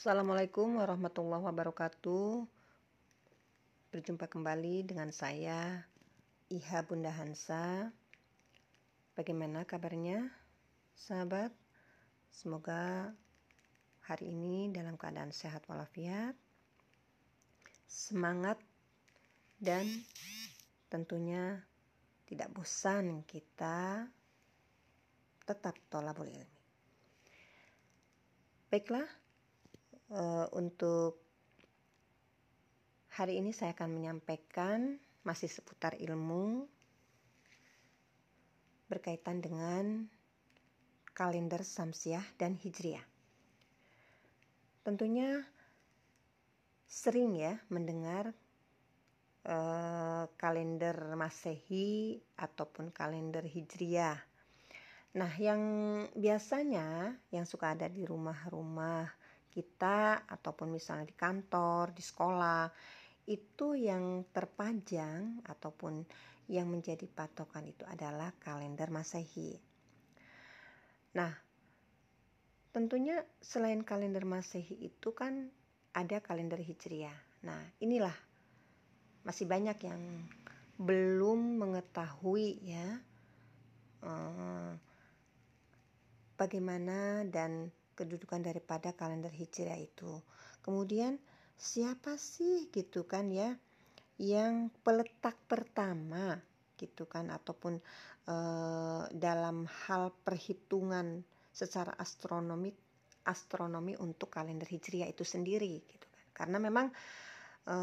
Assalamualaikum warahmatullahi wabarakatuh. Berjumpa kembali dengan saya Iha Bunda Hansa. Bagaimana kabarnya, sahabat? Semoga hari ini dalam keadaan sehat walafiat, semangat, dan tentunya tidak bosan kita tetap tolabul ilmi. Baiklah, uh, untuk hari ini saya akan menyampaikan masih seputar ilmu berkaitan dengan kalender Samsiah dan Hijriah. Tentunya sering ya mendengar uh, kalender Masehi ataupun kalender Hijriah. Nah, yang biasanya yang suka ada di rumah-rumah kita ataupun misalnya di kantor, di sekolah, itu yang terpajang ataupun yang menjadi patokan itu adalah kalender Masehi. Nah, tentunya selain kalender Masehi itu kan ada kalender Hijriah. Nah, inilah masih banyak yang belum mengetahui ya eh, bagaimana dan kedudukan daripada kalender Hijriah itu. Kemudian siapa sih gitu kan ya yang peletak pertama gitu kan ataupun e, dalam hal perhitungan secara astronomi astronomi untuk kalender Hijriah itu sendiri gitu kan. Karena memang e,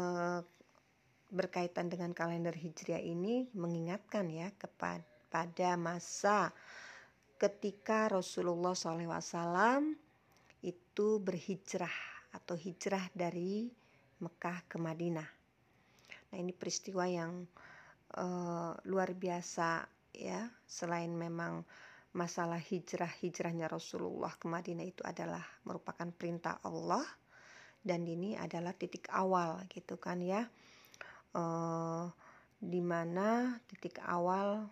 berkaitan dengan kalender Hijriah ini mengingatkan ya kepada masa ketika Rasulullah SAW itu berhijrah atau hijrah dari Mekah ke Madinah. Nah ini peristiwa yang uh, luar biasa ya. Selain memang masalah hijrah hijrahnya Rasulullah ke Madinah itu adalah merupakan perintah Allah dan ini adalah titik awal gitu kan ya. Uh, di mana titik awal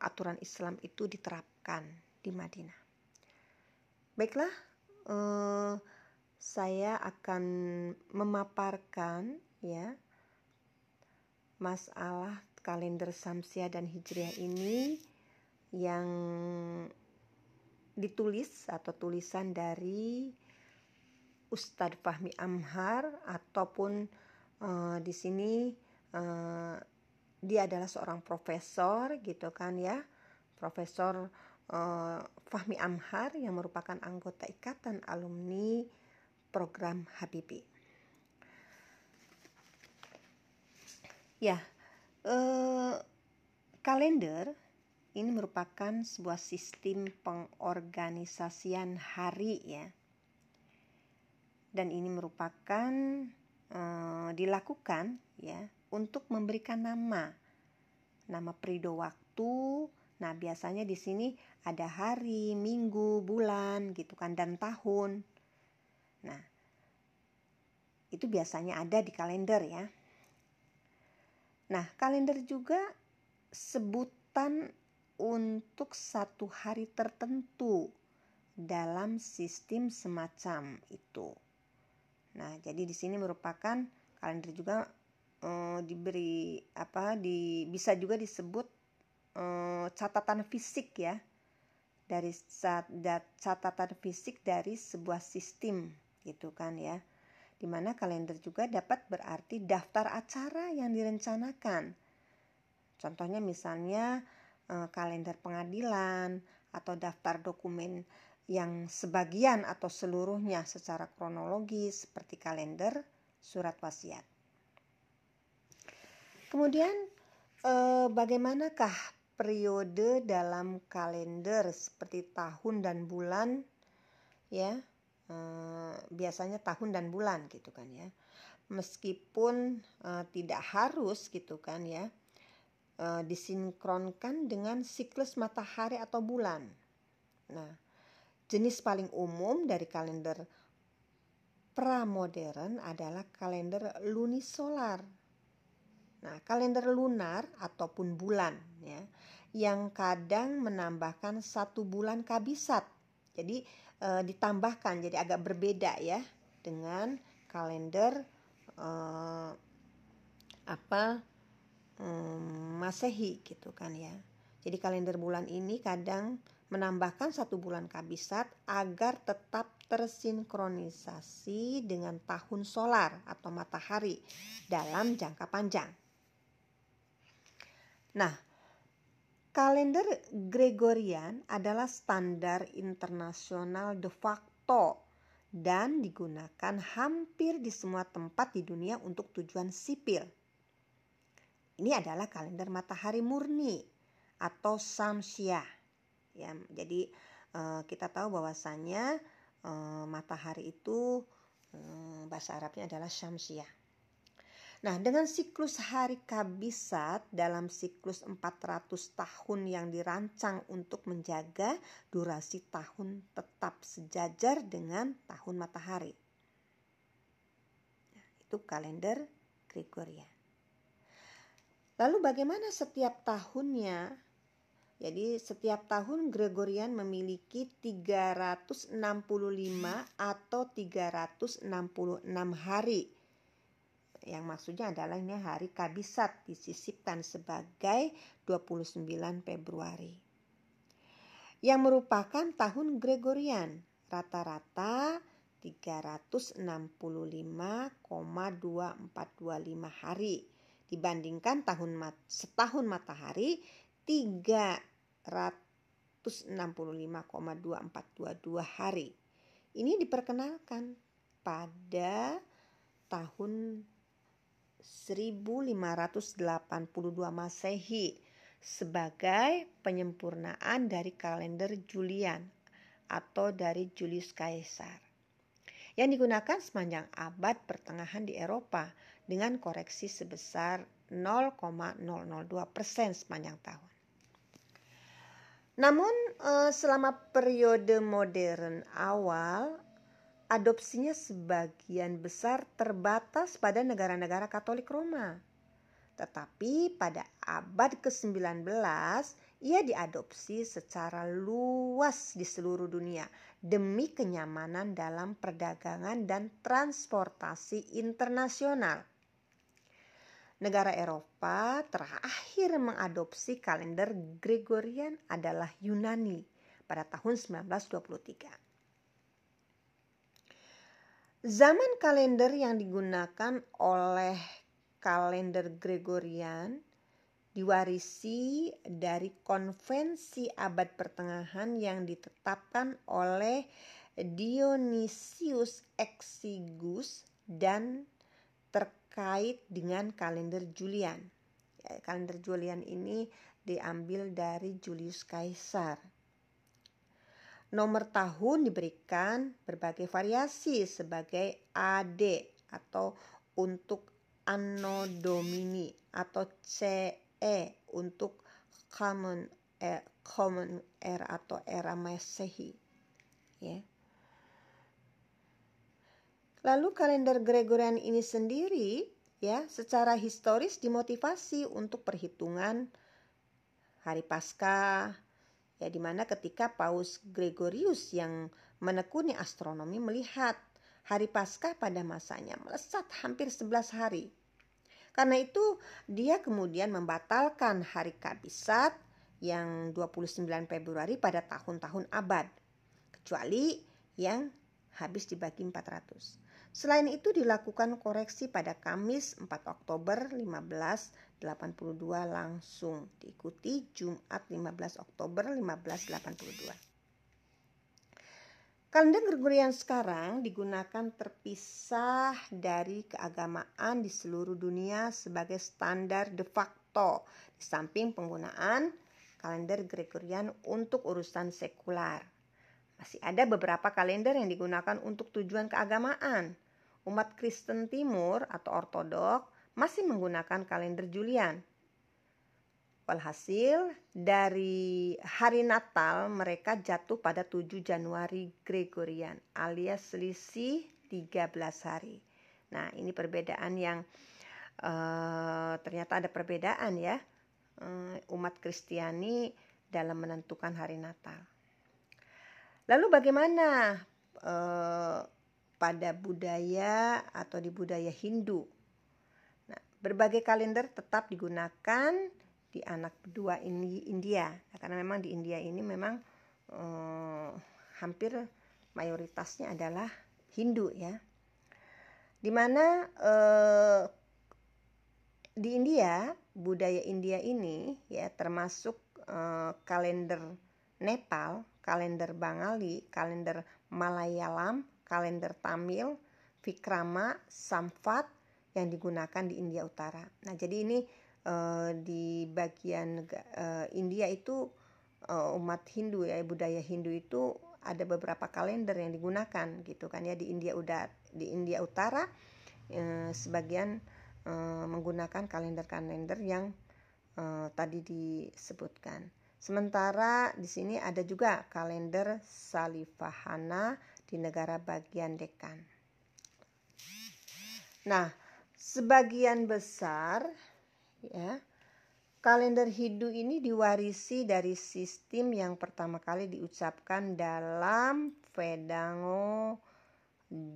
aturan Islam itu diterapkan di Madinah. Baiklah, uh, saya akan memaparkan ya masalah kalender Samsia dan Hijriah ini yang ditulis atau tulisan dari Ustadz Fahmi Amhar ataupun uh, di sini uh, dia adalah seorang profesor gitu kan ya profesor uh, Fahmi Amhar yang merupakan anggota Ikatan Alumni Program Habibi. Ya, uh, kalender ini merupakan sebuah sistem pengorganisasian hari ya. Dan ini merupakan uh, dilakukan ya untuk memberikan nama nama periode waktu, Nah, biasanya di sini ada hari, minggu, bulan gitu kan dan tahun. Nah, itu biasanya ada di kalender ya. Nah, kalender juga sebutan untuk satu hari tertentu dalam sistem semacam itu. Nah, jadi di sini merupakan kalender juga eh, diberi apa di bisa juga disebut Eh, catatan fisik ya. Dari catatan fisik dari sebuah sistem gitu kan ya. Di mana kalender juga dapat berarti daftar acara yang direncanakan. Contohnya misalnya eh, kalender pengadilan atau daftar dokumen yang sebagian atau seluruhnya secara kronologis seperti kalender surat wasiat. Kemudian eh, bagaimanakah periode dalam kalender seperti tahun dan bulan ya. Eh, biasanya tahun dan bulan gitu kan ya. Meskipun eh, tidak harus gitu kan ya eh, disinkronkan dengan siklus matahari atau bulan. Nah jenis paling umum dari kalender pramodern adalah kalender lunisolar Nah, kalender lunar ataupun bulan ya, yang kadang menambahkan satu bulan kabisat. Jadi e, ditambahkan jadi agak berbeda ya dengan kalender uh, apa um, Masehi gitu kan ya. Jadi kalender bulan ini kadang menambahkan satu bulan kabisat agar tetap tersinkronisasi dengan tahun solar atau matahari dalam jangka panjang. Nah, kalender Gregorian adalah standar internasional de facto dan digunakan hampir di semua tempat di dunia untuk tujuan sipil. Ini adalah kalender matahari murni atau samsiah. Ya, jadi uh, kita tahu bahwasanya uh, matahari itu uh, bahasa Arabnya adalah syamsiah. Nah, dengan siklus hari kabisat dalam siklus 400 tahun yang dirancang untuk menjaga durasi tahun tetap sejajar dengan tahun matahari. Nah, itu kalender Gregorian. Lalu bagaimana setiap tahunnya? Jadi setiap tahun Gregorian memiliki 365 atau 366 hari. Yang maksudnya adalah ini hari kabisat disisipkan sebagai 29 Februari. Yang merupakan tahun Gregorian rata-rata 365,2425 hari dibandingkan tahun mat setahun matahari 365,2422 hari. Ini diperkenalkan pada tahun 1582 Masehi sebagai penyempurnaan dari kalender Julian atau dari Julius Caesar yang digunakan sepanjang abad pertengahan di Eropa dengan koreksi sebesar 0,002 persen sepanjang tahun. Namun eh, selama periode modern awal, adopsinya sebagian besar terbatas pada negara-negara Katolik Roma. Tetapi pada abad ke-19 ia diadopsi secara luas di seluruh dunia demi kenyamanan dalam perdagangan dan transportasi internasional negara Eropa terakhir mengadopsi kalender Gregorian adalah Yunani pada tahun 1923. Zaman kalender yang digunakan oleh kalender Gregorian diwarisi dari konvensi abad pertengahan yang ditetapkan oleh Dionysius Exiguus dan terkait dengan kalender Julian. Ya, kalender Julian ini diambil dari Julius Caesar. Nomor tahun diberikan berbagai variasi sebagai AD atau untuk Anno Domini atau CE untuk Common Era, Common Era atau era Masehi. Ya. Lalu kalender Gregorian ini sendiri ya secara historis dimotivasi untuk perhitungan hari Paskah ya di mana ketika Paus Gregorius yang menekuni astronomi melihat hari Paskah pada masanya melesat hampir 11 hari. Karena itu dia kemudian membatalkan hari Kabisat yang 29 Februari pada tahun-tahun abad kecuali yang habis dibagi 400. Selain itu dilakukan koreksi pada Kamis 4 Oktober 1582 langsung diikuti Jumat 15 Oktober 1582. Kalender Gregorian sekarang digunakan terpisah dari keagamaan di seluruh dunia sebagai standar de facto di samping penggunaan kalender Gregorian untuk urusan sekular. Masih ada beberapa kalender yang digunakan untuk tujuan keagamaan umat Kristen Timur atau Ortodok masih menggunakan kalender Julian. Walhasil, dari hari Natal mereka jatuh pada 7 Januari Gregorian alias selisih 13 hari. Nah, ini perbedaan yang uh, ternyata ada perbedaan ya uh, umat Kristiani dalam menentukan hari Natal. Lalu bagaimana uh, pada budaya atau di budaya Hindu. Nah, berbagai kalender tetap digunakan di anak kedua ini India, nah, karena memang di India ini memang eh, hampir mayoritasnya adalah Hindu ya. Di mana eh, di India budaya India ini ya termasuk eh, kalender Nepal, kalender Bengali, kalender Malayalam, kalender Tamil, Vikrama, Samvat yang digunakan di India Utara. Nah, jadi ini uh, di bagian uh, India itu uh, umat Hindu ya, budaya Hindu itu ada beberapa kalender yang digunakan gitu kan ya di India udah di India Utara sebagian menggunakan kalender-kalender yang tadi disebutkan. Sementara di sini ada juga kalender Salivahana di negara bagian Dekan. Nah, sebagian besar ya kalender Hindu ini diwarisi dari sistem yang pertama kali diucapkan dalam Vedango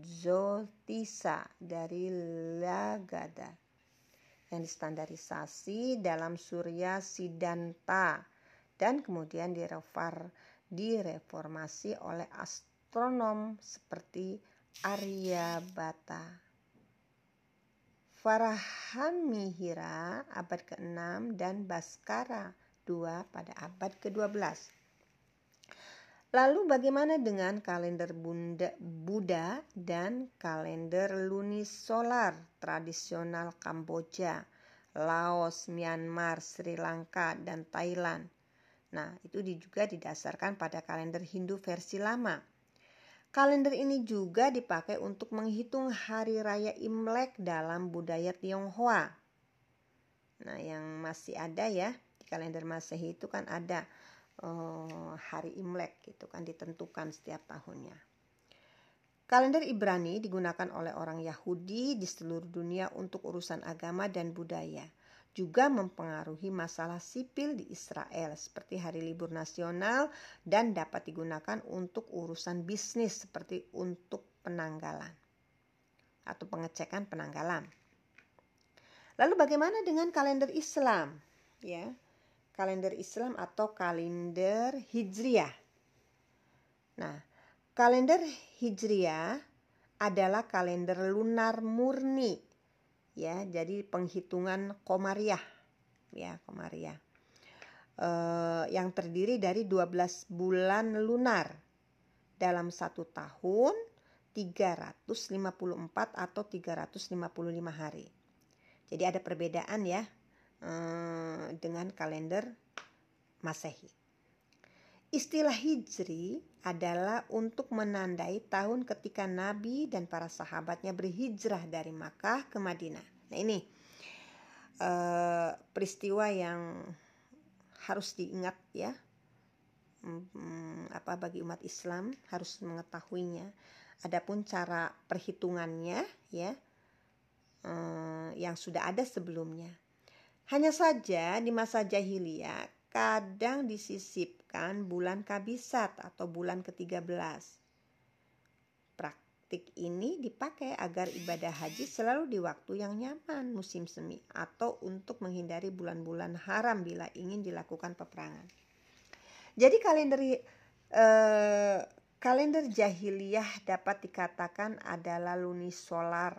Zotisa dari Lagada yang distandarisasi dalam Surya Siddhanta dan kemudian direfor, direformasi oleh astronom seperti Aryabhata. Farhan Mihira abad ke-6 dan Baskara II pada abad ke-12. Lalu bagaimana dengan kalender Bunda, Buddha dan kalender lunisolar tradisional Kamboja, Laos, Myanmar, Sri Lanka, dan Thailand? Nah, itu juga didasarkan pada kalender Hindu versi lama Kalender ini juga dipakai untuk menghitung hari raya Imlek dalam budaya Tionghoa. Nah, yang masih ada ya di kalender Masehi itu kan ada uh, hari Imlek gitu kan ditentukan setiap tahunnya. Kalender Ibrani digunakan oleh orang Yahudi di seluruh dunia untuk urusan agama dan budaya juga mempengaruhi masalah sipil di Israel seperti hari libur nasional dan dapat digunakan untuk urusan bisnis seperti untuk penanggalan atau pengecekan penanggalan. Lalu bagaimana dengan kalender Islam? Ya. Kalender Islam atau kalender Hijriah. Nah, kalender Hijriah adalah kalender lunar murni ya jadi penghitungan komariah. Ya komariah. Eh, yang terdiri dari 12 bulan lunar dalam satu tahun 354 atau 355 hari. Jadi ada perbedaan ya eh, dengan kalender masehi. Istilah hijri adalah untuk menandai tahun ketika Nabi dan para sahabatnya berhijrah dari Makkah ke Madinah. Nah ini uh, peristiwa yang harus diingat ya, hmm, apa bagi umat Islam harus mengetahuinya. Adapun cara perhitungannya ya uh, yang sudah ada sebelumnya. Hanya saja di masa jahiliyah kadang disisipkan bulan kabisat atau bulan ke-13. Praktik ini dipakai agar ibadah haji selalu di waktu yang nyaman musim semi atau untuk menghindari bulan-bulan haram bila ingin dilakukan peperangan. Jadi kalender eh, kalender jahiliyah dapat dikatakan adalah lunisolar.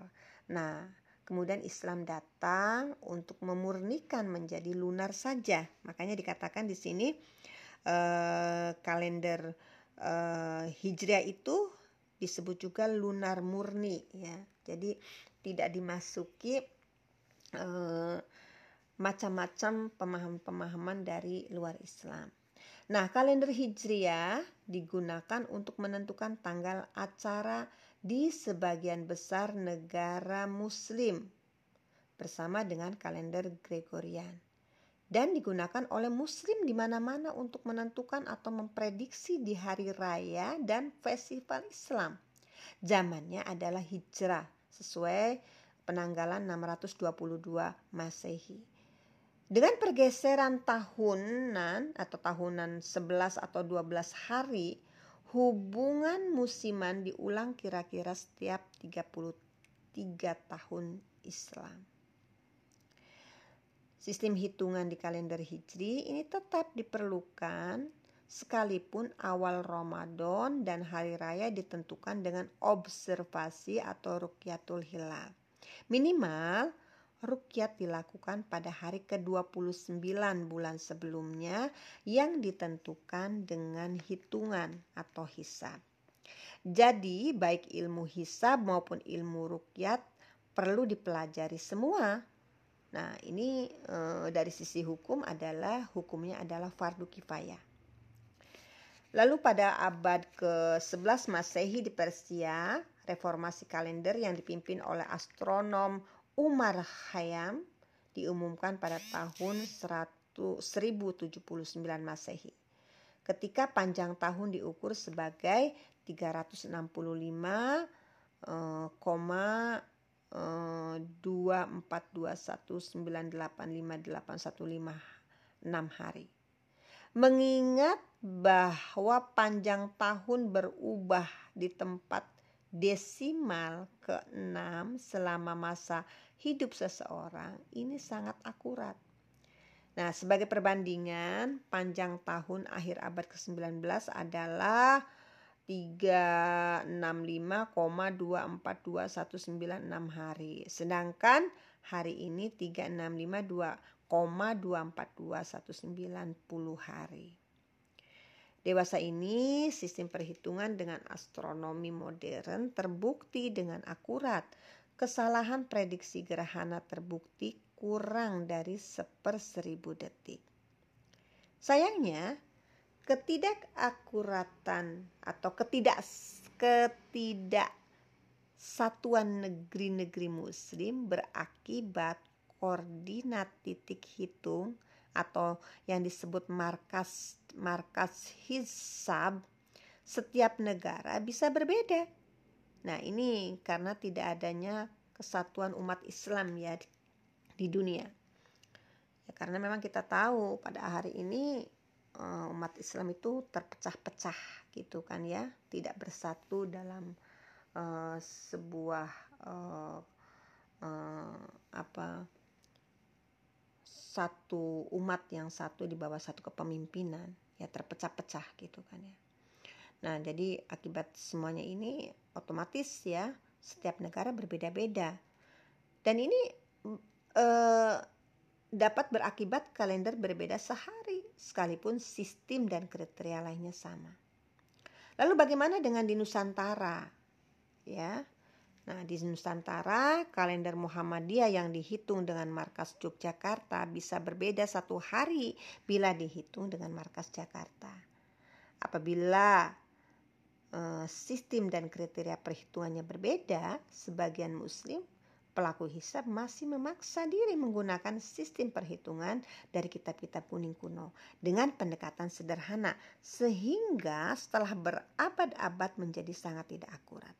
Nah, Kemudian Islam datang untuk memurnikan menjadi lunar saja. Makanya dikatakan di sini uh, kalender uh, Hijriah itu disebut juga lunar murni ya. Jadi tidak dimasuki uh, macam-macam pemahaman-pemahaman dari luar Islam. Nah, kalender Hijriah digunakan untuk menentukan tanggal acara di sebagian besar negara Muslim bersama dengan kalender Gregorian dan digunakan oleh Muslim di mana-mana untuk menentukan atau memprediksi di hari raya dan festival Islam. Zamannya adalah hijrah sesuai penanggalan 622 Masehi. Dengan pergeseran tahunan atau tahunan 11 atau 12 hari, hubungan musiman diulang kira-kira setiap 33 tahun Islam. Sistem hitungan di kalender Hijri ini tetap diperlukan sekalipun awal Ramadan dan hari raya ditentukan dengan observasi atau rukyatul hilal. Minimal rukyat dilakukan pada hari ke-29 bulan sebelumnya yang ditentukan dengan hitungan atau hisab. Jadi baik ilmu hisab maupun ilmu rukyat perlu dipelajari semua Nah, ini e, dari sisi hukum adalah hukumnya adalah fardu kifayah. Lalu pada abad ke-11 Masehi di Persia, reformasi kalender yang dipimpin oleh astronom Umar Khayyam diumumkan pada tahun 100, 1079 Masehi. Ketika panjang tahun diukur sebagai 365,5 Eh, 2421985815 hari. Mengingat bahwa panjang tahun berubah di tempat desimal ke-6 selama masa hidup seseorang ini sangat akurat. Nah, sebagai perbandingan, panjang tahun akhir abad ke-19 adalah 365,242196 hari. Sedangkan hari ini 365,2,242190 hari. Dewasa ini sistem perhitungan dengan astronomi modern terbukti dengan akurat. Kesalahan prediksi gerhana terbukti kurang dari seperseribu detik. Sayangnya, ketidakakuratan atau ketidak ketidak satuan negeri-negeri muslim berakibat koordinat titik hitung atau yang disebut markas markas hisab setiap negara bisa berbeda. Nah, ini karena tidak adanya kesatuan umat Islam ya di, dunia. Ya, karena memang kita tahu pada hari ini umat Islam itu terpecah-pecah gitu kan ya. Tidak bersatu dalam uh, sebuah uh, uh, apa satu umat yang satu di bawah satu kepemimpinan. Ya terpecah-pecah gitu kan ya. Nah jadi akibat semuanya ini otomatis ya setiap negara berbeda-beda. Dan ini uh, dapat berakibat kalender berbeda sehari sekalipun sistem dan kriteria lainnya sama. Lalu bagaimana dengan di Nusantara? Ya. Nah, di Nusantara, kalender Muhammadiyah yang dihitung dengan markas Yogyakarta bisa berbeda satu hari bila dihitung dengan markas Jakarta. Apabila uh, sistem dan kriteria perhitungannya berbeda, sebagian muslim pelaku hisab masih memaksa diri menggunakan sistem perhitungan dari kitab-kitab kuning kuno dengan pendekatan sederhana sehingga setelah berabad-abad menjadi sangat tidak akurat.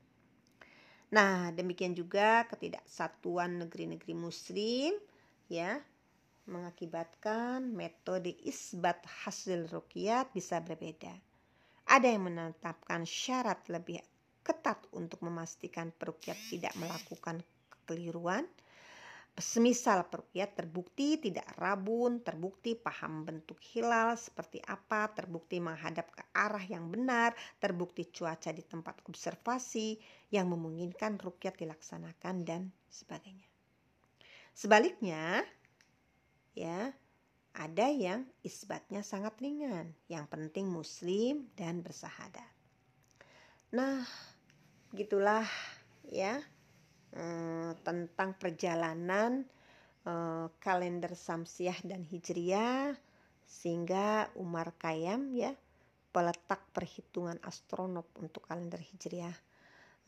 Nah, demikian juga ketidaksatuan negeri-negeri muslim ya mengakibatkan metode isbat hasil rukyat bisa berbeda. Ada yang menetapkan syarat lebih ketat untuk memastikan perukyat tidak melakukan kekeliruan. Semisal perukyat terbukti tidak rabun, terbukti paham bentuk hilal seperti apa, terbukti menghadap ke arah yang benar, terbukti cuaca di tempat observasi yang memungkinkan rukyat dilaksanakan dan sebagainya. Sebaliknya, ya, ada yang isbatnya sangat ringan, yang penting muslim dan bersahadat. Nah, gitulah ya Eh, tentang perjalanan eh, kalender Samsiah dan Hijriah sehingga Umar Khayyam ya peletak perhitungan astronop untuk kalender Hijriah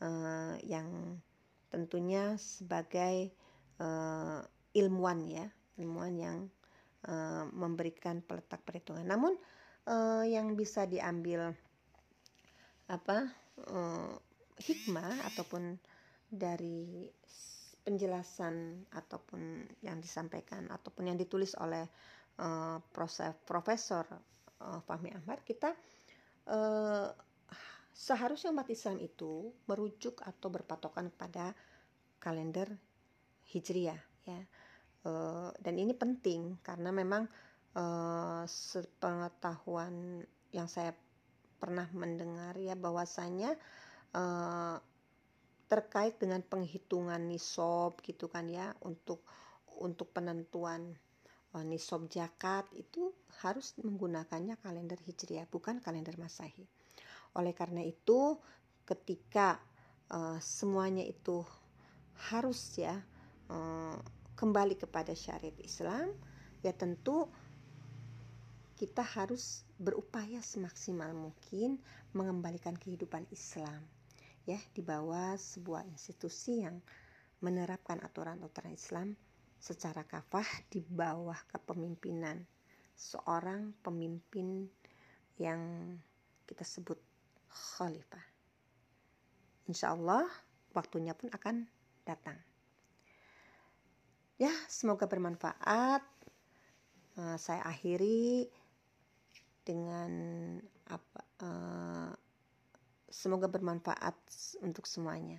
eh, yang tentunya sebagai ilmuwan ya ilmuwan yang memberikan peletak perhitungan. Namun yang bisa diambil apa hikmah ataupun dari penjelasan ataupun yang disampaikan ataupun yang ditulis oleh uh, Profesor uh, Fahmi Ahmad kita uh, seharusnya umat Islam itu merujuk atau berpatokan kepada kalender Hijriah ya. E, dan ini penting karena memang e, sepengetahuan yang saya pernah mendengar ya bahwasanya e, terkait dengan penghitungan nisob gitu kan ya untuk untuk penentuan e, nisob zakat itu harus menggunakannya kalender hijriah bukan kalender masehi. Oleh karena itu ketika e, semuanya itu harus ya uh, kembali kepada syariat Islam ya tentu kita harus berupaya semaksimal mungkin mengembalikan kehidupan Islam ya di bawah sebuah institusi yang menerapkan aturan-aturan Islam secara kafah di bawah kepemimpinan seorang pemimpin yang kita sebut khalifah. Insya Allah waktunya pun akan datang. Ya, semoga bermanfaat. Uh, saya akhiri dengan apa? Uh, semoga bermanfaat untuk semuanya.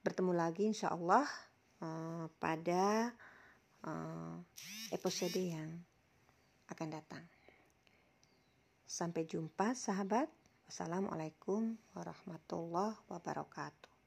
Bertemu lagi, insya Allah uh, pada uh, episode yang akan datang. Sampai jumpa, sahabat. Wassalamualaikum warahmatullahi wabarakatuh.